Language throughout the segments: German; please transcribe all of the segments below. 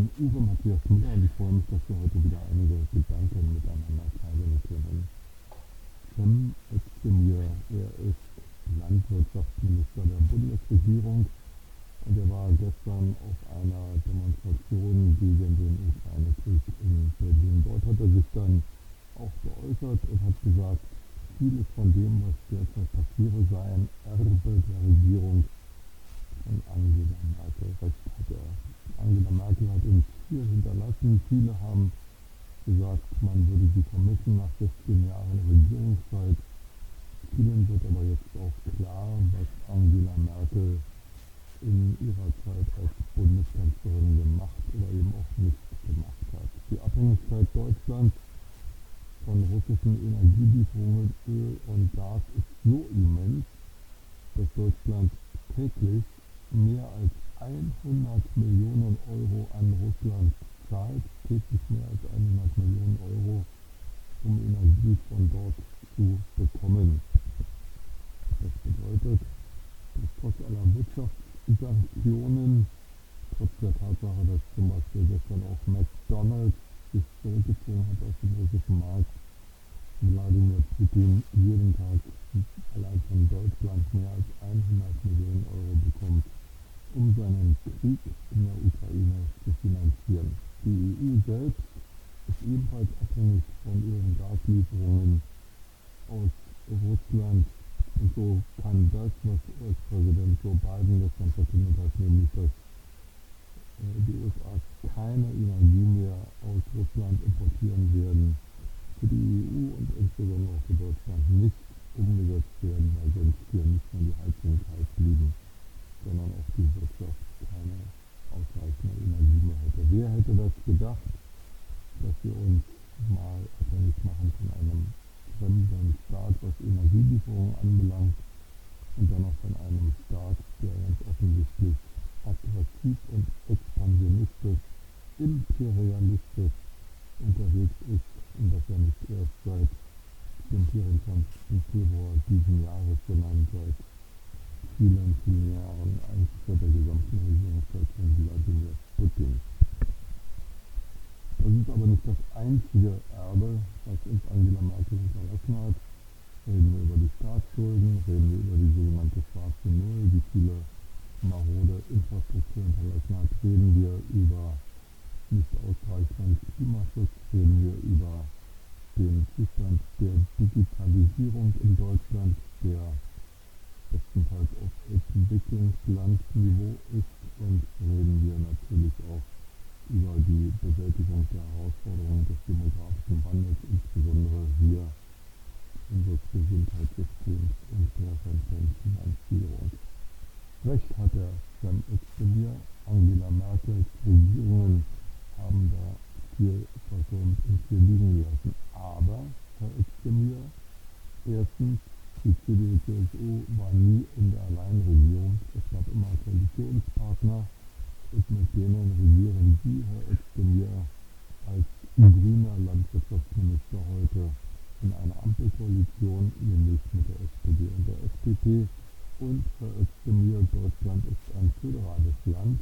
Bin Uwe Matthias Müller und ich freue mich, dass wir heute wieder einige Gedanken miteinander teilen können. Cem Özdemir, er ist Landwirtschaftsminister der Bundesregierung und er war gestern auf einer Demonstration gegen den Ukraine-Krieg in Berlin. Dort hat er sich dann auch geäußert und hat gesagt, vieles von dem, was derzeit passiere, sei ein Erbe der Regierung von Angela Merkel. Recht hat er. Angela Merkel hat uns viel hinterlassen. Viele haben gesagt, man würde sie vermissen nach 16 Jahren Regierungszeit. Vielen wird aber jetzt auch klar, was Angela Merkel in ihrer Zeit als Bundeskanzlerin gemacht oder eben auch nicht gemacht hat. Die Abhängigkeit Deutschlands von russischen Energielieferungen, Öl und Gas ist so immens, dass Deutschland täglich mehr als 100 Millionen Euro an Russland zahlt, täglich mehr als 100 Millionen Euro, um Energie von dort zu bekommen. Das bedeutet, dass trotz aller Wirtschaftssanktionen, trotz der Tatsache, dass zum Beispiel gestern auch McDonalds sich zurückgezogen hat aus dem russischen Markt, Wladimir Putin jeden Tag allein von Deutschland mehr als 100 Millionen Euro bekommt um seinen Krieg in der Ukraine zu finanzieren. Die EU selbst ist ebenfalls abhängig von ihren Gaslieferungen aus Russland. Und so kann das, was US-Präsident Joe Biden gestern verkündet hat, nämlich dass äh, die USA keine Energie mehr aus Russland die Wirtschaft keine ausreichende Energie mehr hätte. Wer hätte das gedacht, dass wir uns mal abhängig machen von einem fremden Staat, was Energielieferungen anbelangt, und dann auch von einem Staat, der ganz offensichtlich attraktiv und expansionistisch, imperialistisch unterwegs ist und das ja nicht erst seit dem 24. Februar diesen Jahres, sondern seit Jahren eigentlich vor der gesamten Regierungszeit von Wladimir Putin. Das ist aber nicht das einzige Erbe, was uns Angela Merkel hinterlassen hat. Reden wir über die Staatsschulden, reden wir über die sogenannte schwarze Null, die viele marode Infrastruktur hinterlassen hat, reden wir über nicht ausreichend Klimaschutz, reden wir über den Zustand der Digitalisierung in Deutschland, der Entwicklungslandniveau ist und reden wir natürlich auch über die Bewältigung der Herausforderungen des demografischen Wandels, insbesondere hier unseres Gesundheitssystems und der Rentenfinanzierung. Recht hat der Cem Özdemir, Angela Merkels Regierungen haben da viel versäumt und viel liegen lassen. Aber, Herr Özdemir, erstens die CDU-CSU war nie in der Alleinregierung. Es gab immer Koalitionspartner und mit denen regieren Sie, Herr Özdemir, als grüner Landwirtschaftsminister heute in einer Ampelkoalition, nämlich mit der SPD und der FDP. Und Herr Özdemir, Deutschland ist ein föderales Land.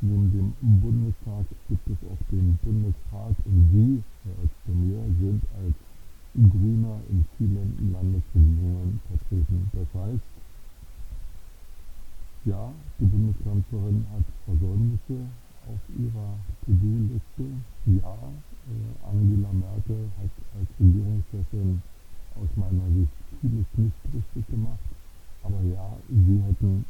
Neben dem Bundestag gibt es auch den Bundesrat und Sie, Herr Özdemir, sind als Grüner in vielen Landesregierungen vertreten. Das heißt, ja, die Bundeskanzlerin hat Versäumnisse auf ihrer To-Do-Liste. Ja, äh, Angela Merkel hat als Regierungschefin aus meiner Sicht vieles nicht richtig gemacht. Aber ja, sie hätten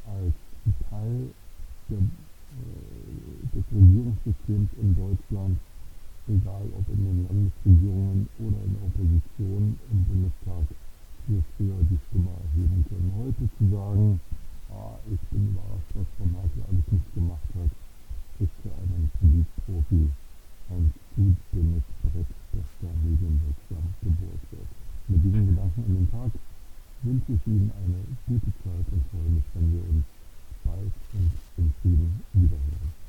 wünsche ich Ihnen eine gute Zeit und freue mich, wenn wir uns bald und in Frieden wiederhören.